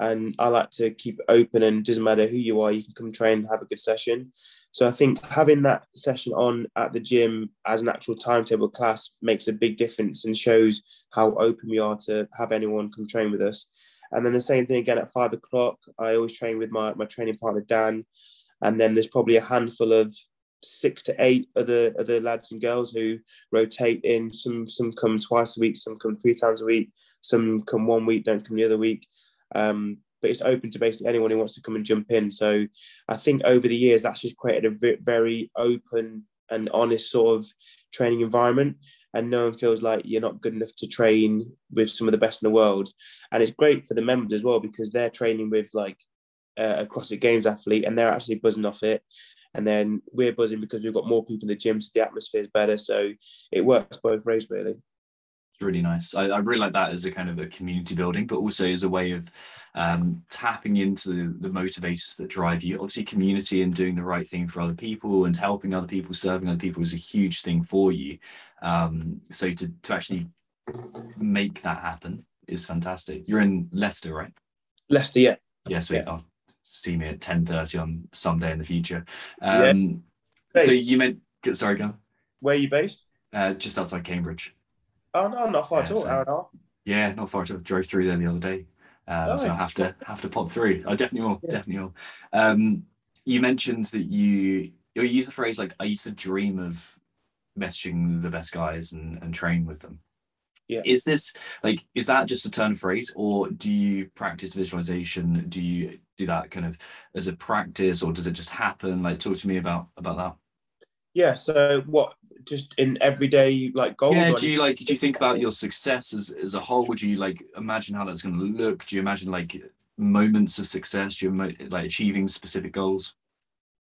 and I like to keep it open and doesn't matter who you are, you can come train and have a good session. So I think having that session on at the gym as an actual timetable class makes a big difference and shows how open we are to have anyone come train with us. And then the same thing again at five o'clock. I always train with my, my training partner Dan. And then there's probably a handful of six to eight other other lads and girls who rotate in. Some some come twice a week, some come three times a week, some come one week, don't come the other week. Um, but it's open to basically anyone who wants to come and jump in. So I think over the years that's just created a very open and honest sort of training environment, and no one feels like you're not good enough to train with some of the best in the world. And it's great for the members as well because they're training with like a CrossFit Games athlete, and they're actually buzzing off it. And then we're buzzing because we've got more people in the gym, so the atmosphere is better. So it works both ways, really It's really nice. I, I, really like that as a kind of a community building, but also as a way of um, tapping into the, the, motivators that drive you. Obviously, community and doing the right thing for other people and helping other people, serving other people is a huge thing for you. Um, so to to actually make that happen is fantastic. You're in Leicester, right? Leicester, yeah. Yes, we yeah. See me at ten thirty on some day in the future. Um, yeah. So you meant sorry, go. Where are you based? Uh, just outside Cambridge. Oh no, not far yeah, at all. So, Hour and a half. Yeah, not far at all. Drove through there the other day. Um, oh, so I have to have to pop through. I definitely will. Yeah. Definitely will. Um, you mentioned that you you use the phrase like I used to dream of messaging the best guys and, and train with them. Yeah. Is this like is that just a turn of phrase or do you practice visualization? Do you do that kind of as a practice or does it just happen? Like talk to me about about that. Yeah. So what? Just in everyday like goals. Yeah, do you like do you think about your success as, as a whole? Would you like imagine how that's going to look? Do you imagine like moments of success? Do you like achieving specific goals?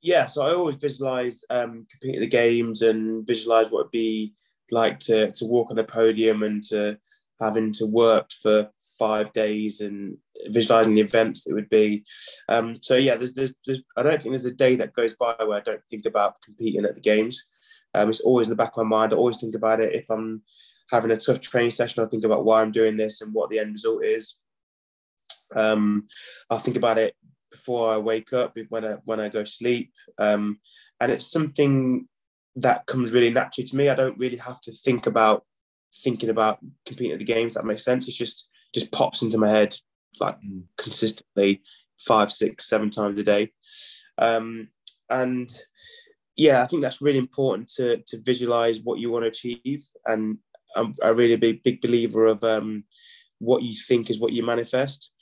yeah, so I always visualize um, competing the games and visualize what it'd be like to to walk on the podium and to having to work for five days and visualizing the events that would be. Um, so yeah, there's, there's, there's I don't think there's a day that goes by where I don't think about competing at the games. Um, it's always in the back of my mind. I always think about it if I'm having a tough training session. I think about why I'm doing this and what the end result is. Um, I think about it before I wake up, when I when I go sleep, um, and it's something that comes really naturally to me. I don't really have to think about thinking about competing at the games. That makes sense. It's just just pops into my head like Mm. consistently five, six, seven times a day, um, and yeah, I think that's really important to to visualize what you want to achieve. And I'm a really big big believer of um, what you think is what you manifest.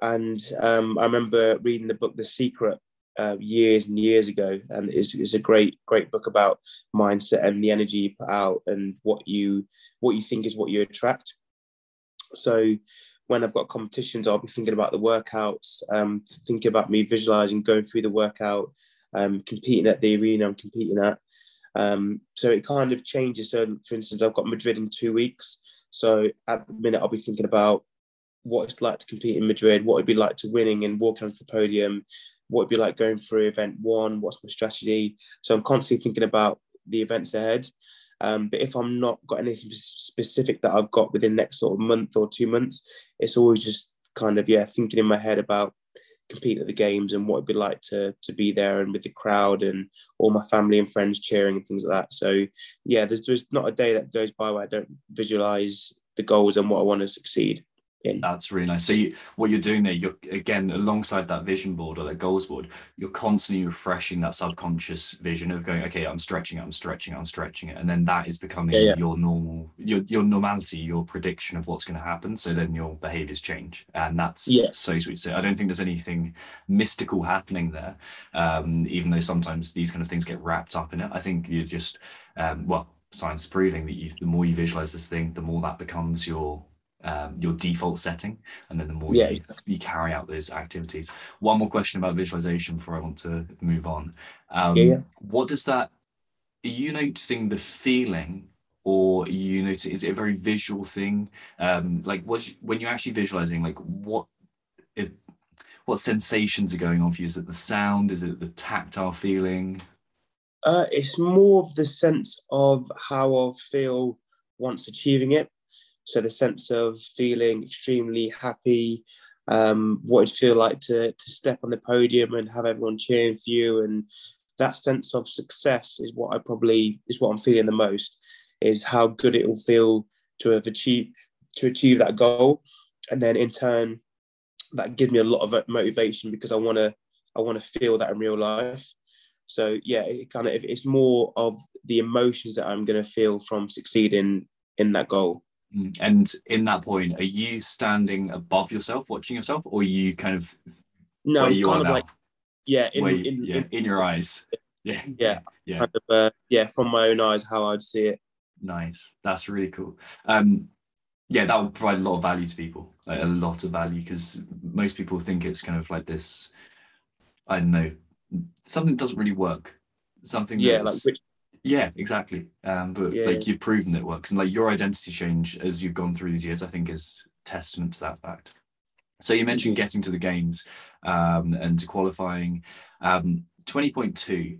And um, I remember reading the book The Secret uh, years and years ago, and it's, it's a great great book about mindset and the energy you put out and what you what you think is what you attract. So when I've got competitions, I'll be thinking about the workouts, um, thinking about me visualizing going through the workout, um, competing at the arena I'm competing at. Um, so it kind of changes. So, for instance, I've got Madrid in two weeks. So at the minute, I'll be thinking about what it's like to compete in Madrid, what it'd be like to winning and walking the podium, what it'd be like going through event one, what's my strategy. So I'm constantly thinking about the events ahead. Um, but if I'm not got anything specific that I've got within next sort of month or two months, it's always just kind of yeah thinking in my head about competing at the games and what it'd be like to to be there and with the crowd and all my family and friends cheering and things like that. So yeah, there's there's not a day that goes by where I don't visualize the goals and what I want to succeed in. That's really nice. So you, what you're doing there, you're again alongside that vision board or that goals board, you're constantly refreshing that subconscious vision of going, okay, I'm stretching it, I'm stretching it, I'm stretching it, and then that is becoming Yeah, yeah. your normal, your your normality, your prediction of what's going to happen. So then your behaviors change, and that's Yeah. so sweet. So I don't think there's anything mystical happening there, um, even though sometimes these kind of things get wrapped up in it. I think you're just, um, well, science proving that you, the more you visualize this thing, the more that becomes your um, your default setting, and then the more Yeah, you, you carry out those activities. One more question about visualization before I want to move on. Um, Yeah, yeah. What does that? Are you noticing the feeling, or are you notice Is it a very visual thing? Um, like, was when you're actually visualizing, like what? It, what sensations are going on for you? Is it the sound? Is it the tactile feeling? Uh, it's more of the sense of how I'll feel once achieving it. So the sense of feeling extremely happy, um, what it'd feel like to to step on the podium and have everyone cheering for you, and that sense of success is what I probably is what I'm feeling the most. Is how good it will feel to have achieved to achieve that goal, and then in turn, that gives me a lot of motivation because I want to I want to feel that in real life. So yeah, it kind of it's more of the emotions that I'm going to feel from succeeding in that goal. And in that point, are you standing above yourself, watching yourself, or are you kind of No, you are kind of now? like yeah, in, you- in, yeah, in in your eyes? Yeah, Yeah. yeah. kind of uh, yeah, from my own eyes, how I'd see it. Nice. That's really cool. Um, yeah, that would provide a lot of value to people, like a lot of value, because most people think it's kind of like this. I don't know, something that doesn't really work. Something Yeah, like which yeah, exactly. Um, but Yeah, like you've proven it works, and like your identity change as you've gone through these years, I think is testament to that fact. So you mentioned getting to the games um, and to qualifying. Um, Twenty point two.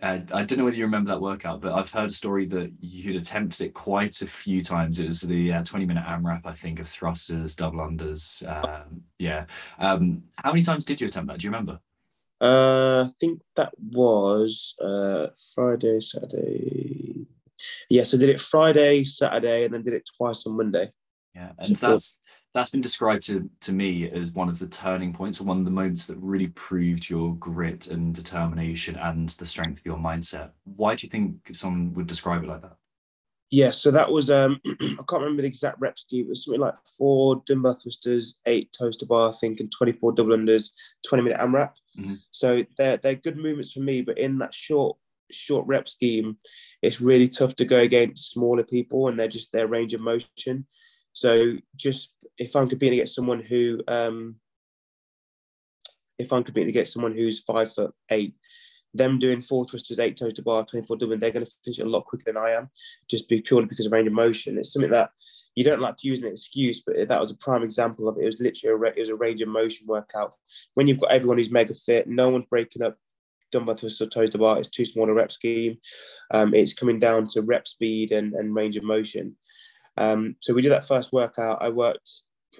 Uh, I don't know whether you remember that workout, but I've heard a story that you'd attempted it quite a few times. It was the uh, 20 minute AMRAP, I think, of thrusters, double unders. Um, yeah. Um, how many times did you attempt that? Do you remember? Uh, I think that was uh, Friday, Saturday. Yes, I did it Friday, Saturday, and then did it twice on Monday. Yeah, and So- that's that's been described to, to me as one of the turning points or one of the moments that really proved your grit and determination and the strength of your mindset. Why do you think someone would describe it like that? Yeah, so that was um I can't remember the exact rep scheme. It was something like four dumbbell thrusters, eight toes to bar, I think, and 24 double unders, 20 minute AMRAP. Mhm. So they're they're good movements for me, but in that short short rep scheme, it's really tough to go against smaller people and they're just their range of motion. So just if I'm competing against someone who um if I'm competing against someone who's five foot eight, them doing four thrusters, eight toes to bar, 24 double, they're going to finish it a lot quicker than I am, just be purely because of range of motion. It's something that you don't like to use an excuse, but that was a prime example of it. It was literally a, it was a range of motion workout. When you've got everyone who's mega fit, no one's breaking up dumbbell thrusters or toes to bar. It's too small a rep scheme. Um, it's coming down to rep speed and, and range of motion. Um, so we did that first workout. I worked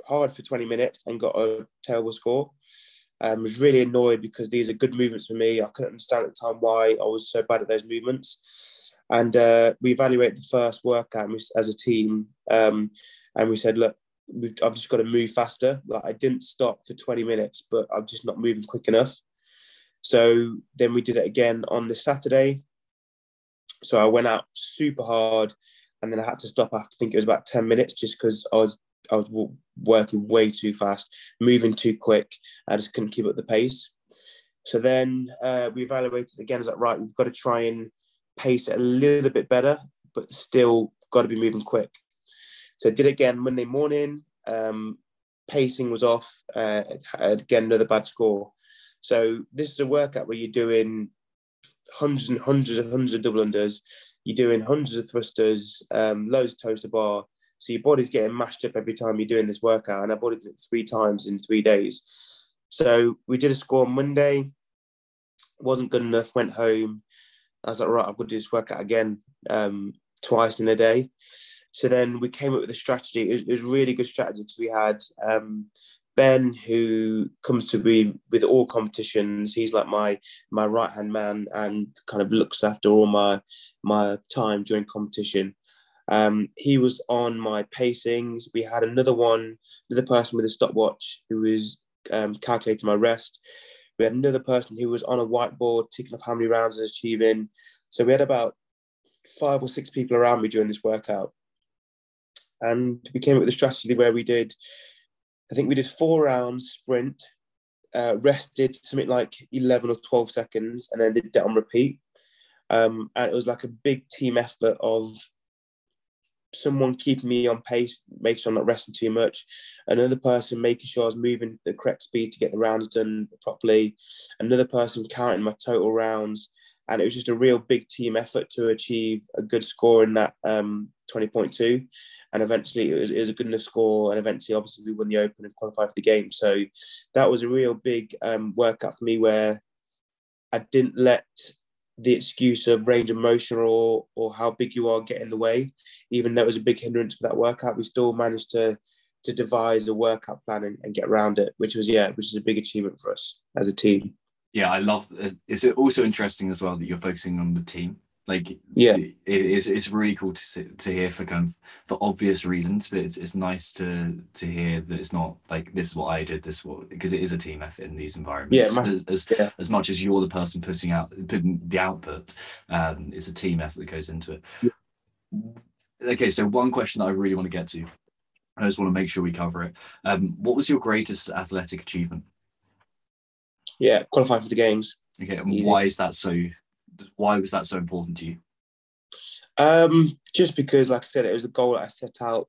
hard for 20 minutes and got a terrible score. Um, was really annoyed because these are good movements for me. I couldn't understand at the time why I was so bad at those movements. And uh, we evaluated the first workout as a team, um, and we said, "Look, I've just got to move faster. Like I didn't stop for 20 minutes, but I'm just not moving quick enough." So then we did it again on the Saturday. So I went out super hard, and then I had to stop after I think it was about 10 minutes just because I was I was working way too fast, moving too quick. I just couldn't keep up the pace. So then uh, we evaluated again. Is that right? We've got to try and pace it a little bit better, but still got to be moving quick. So I did again Monday morning. Um, pacing was off. Uh, again, another bad score. So this is a workout where you're doing hundreds and hundreds and hundreds of double unders. You're doing hundreds of thrusters, um, loads of toes to bar. So your body's getting mashed up every time you're doing this workout. And I body did it three times in three days. So we did a score on Monday. Wasn't good enough. Went home. I was like, right, I've got to do this workout again um, twice in a day. So then we came up with a strategy. It was, it was really good strategy because we had um, Ben, who comes to be with all competitions. He's like my my right hand man and kind of looks after all my my time during competition. Um, he was on my pacings. We had another one, another person with a stopwatch who was um, calculating my rest. We had another person who was on a whiteboard ticking off how many rounds I was achieving. So we had about five or six people around me during this workout. And we came up with a strategy where we did, I think we did four rounds sprint, uh, rested something like 11 or 12 seconds, and then did that on repeat. Um, and it was like a big team effort of someone keeping me on pace, making sure I'm not resting too much. Another person making sure I was moving the correct speed to get the rounds done properly. Another person counting my total rounds. And it was just a real big team effort to achieve a good score in that um, 20.2. And eventually it was, it was, a good enough score. And eventually, obviously, we won the Open and qualified for the game. So that was a real big um, workout for me where I didn't let the excuse of range of motion or or how big you are get in the way. Even though it was a big hindrance for that workout, we still managed to to devise a workout plan and, and get around it, which was yeah, which is a big achievement for us as a team. Yeah, I love. Uh, is it also interesting as well that you're focusing on the team? Like, yeah, it, it's it's really cool to to hear for kind of for obvious reasons, but it's it's nice to to hear that it's not like this is what I did, this what because it is a team effort in these environments. Yeah, as as, yeah. as much as you're the person putting out putting the output, um, it's a team effort that goes into it. Yeah. Okay, so one question that I really want to get to, I just want to make sure we cover it. Um, what was your greatest athletic achievement? Yeah, qualifying for the games. Okay, and Easy. why is that so? Why was that so important to you? Um, just because, like I said, it was the goal I set out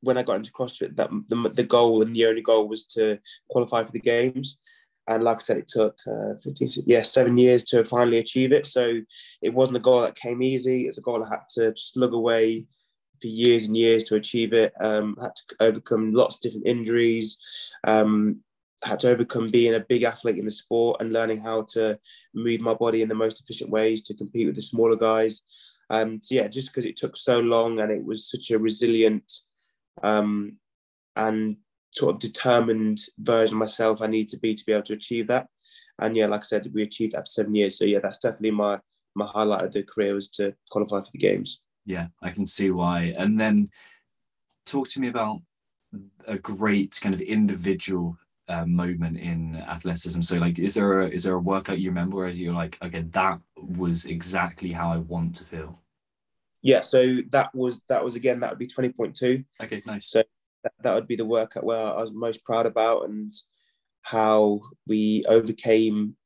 when I got into CrossFit. That the, the goal and the only goal was to qualify for the games. And like I said, it took uh, 15, yeah, seven years to finally achieve it. So it wasn't a goal that came easy. It was a goal I had to slug away for years and years to achieve it. Um, had to overcome lots of different injuries. Um, had to overcome being a big athlete in the sport and learning how to move my body in the most efficient ways to compete with the smaller guys. Um, so yeah, just because it took so long and it was such a resilient um, and sort of determined version of myself I need to be to be able to achieve that. And yeah, like I said, we achieved that for seven years. So yeah, that's definitely my my highlight of the career was to qualify for the games. Yeah, I can see why. And then talk to me about a great kind of individual uh, moment in athleticism. So, like, is there a, is there a workout you remember where you're like, okay, that was exactly how I want to feel? Yeah, so that was that was again that would be twenty point two. Okay, nice. So that, that would be the workout where I was most proud about and how we overcame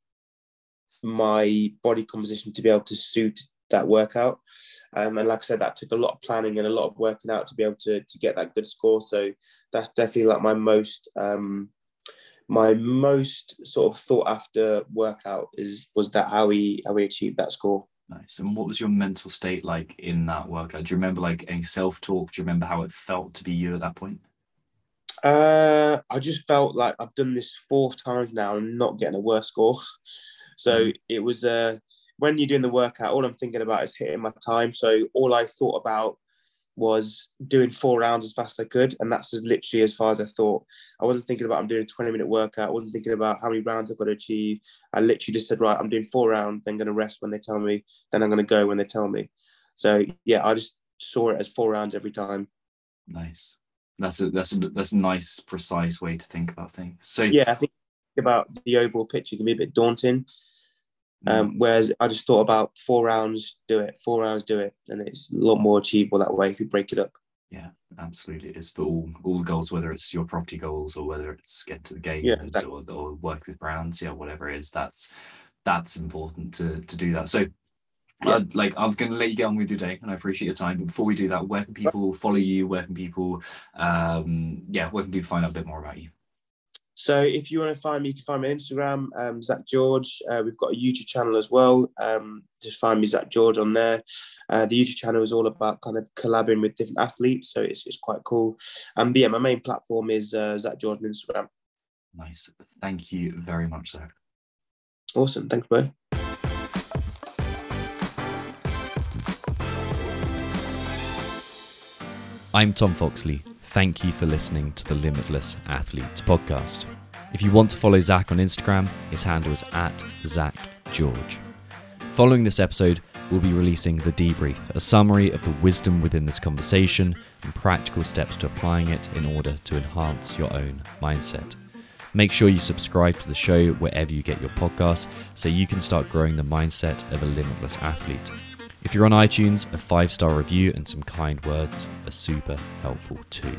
my body composition to be able to suit that workout. Um, and like I said, that took a lot of planning and a lot of working out to be able to, to get that good score. So that's definitely like my most um, my most sort of thought after workout is was that how we how we achieved that score. Nice. And what was your mental state like in that workout? Do you remember like any self talk? Do you remember how it felt to be you at that point? Uh, I just felt like I've done this four times now and not getting a worse score. So mm. it was uh, when you're doing the workout, all I'm thinking about is hitting my time. So all I thought about was doing four rounds as fast as I could, and that's as literally as far as I thought. I wasn't thinking about I'm doing a 20 minute workout. I wasn't thinking about how many rounds I've got to achieve. I literally just said, right, I'm doing four rounds, then going to rest when they tell me, then I'm going to go when they tell me. So yeah, I just saw it as four rounds every time. Nice. That's a that's a that's a nice precise way to think about things. So yeah, I think about the overall picture can be a bit daunting. Um, whereas I just thought about four rounds, do it, four rounds, do it, and it's a lot more achievable that way if you break it up. Yeah, absolutely. It is for all all goals, whether it's your property goals or whether it's get to the game Yeah, or, or work with brands, yeah, whatever it is, that's that's important to to do that. So Yeah. uh, like I'm gonna let you get on with your day and I appreciate your time. But before we do that, where can people follow you? Where can people um yeah, where can people find out a bit more about you? So if you want to find me, you can find me on Instagram, um, Zach George. Uh, we've got a YouTube channel as well. Um, just find me Zach George on there. Uh, the YouTube channel is all about kind of collabing with different athletes, so it's, it's quite cool. Um, yeah, my main platform is uh, Zach George on Instagram. Nice. Thank you very much, Zach. Awesome, thanks, bro. I'm Tom Foxley. Thank you for listening to the Limitless Athletes podcast. If you want to follow Zach on Instagram, his handle is at Zach George. Following this episode, we'll be releasing the debrief, a summary of the wisdom within this conversation and practical steps to applying it in order to enhance your own mindset. Make sure you subscribe to the show wherever you get your podcasts so you can start growing the mindset of a limitless athlete. If you're on iTunes, a five star review and some kind words are super helpful too.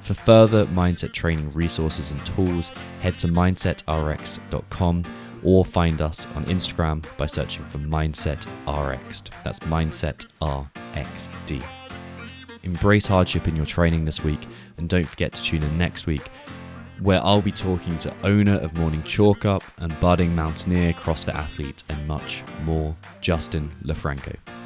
For further mindset training resources and tools, head to mindsetrx.com or find us on Instagram by searching for Mindset RX. That's Mindset RXD. Embrace hardship in your training this week and don't forget to tune in next week where I'll be talking to owner of Morning Chalk Up and budding mountaineer, CrossFit athlete, and much more, Justin LoFranco.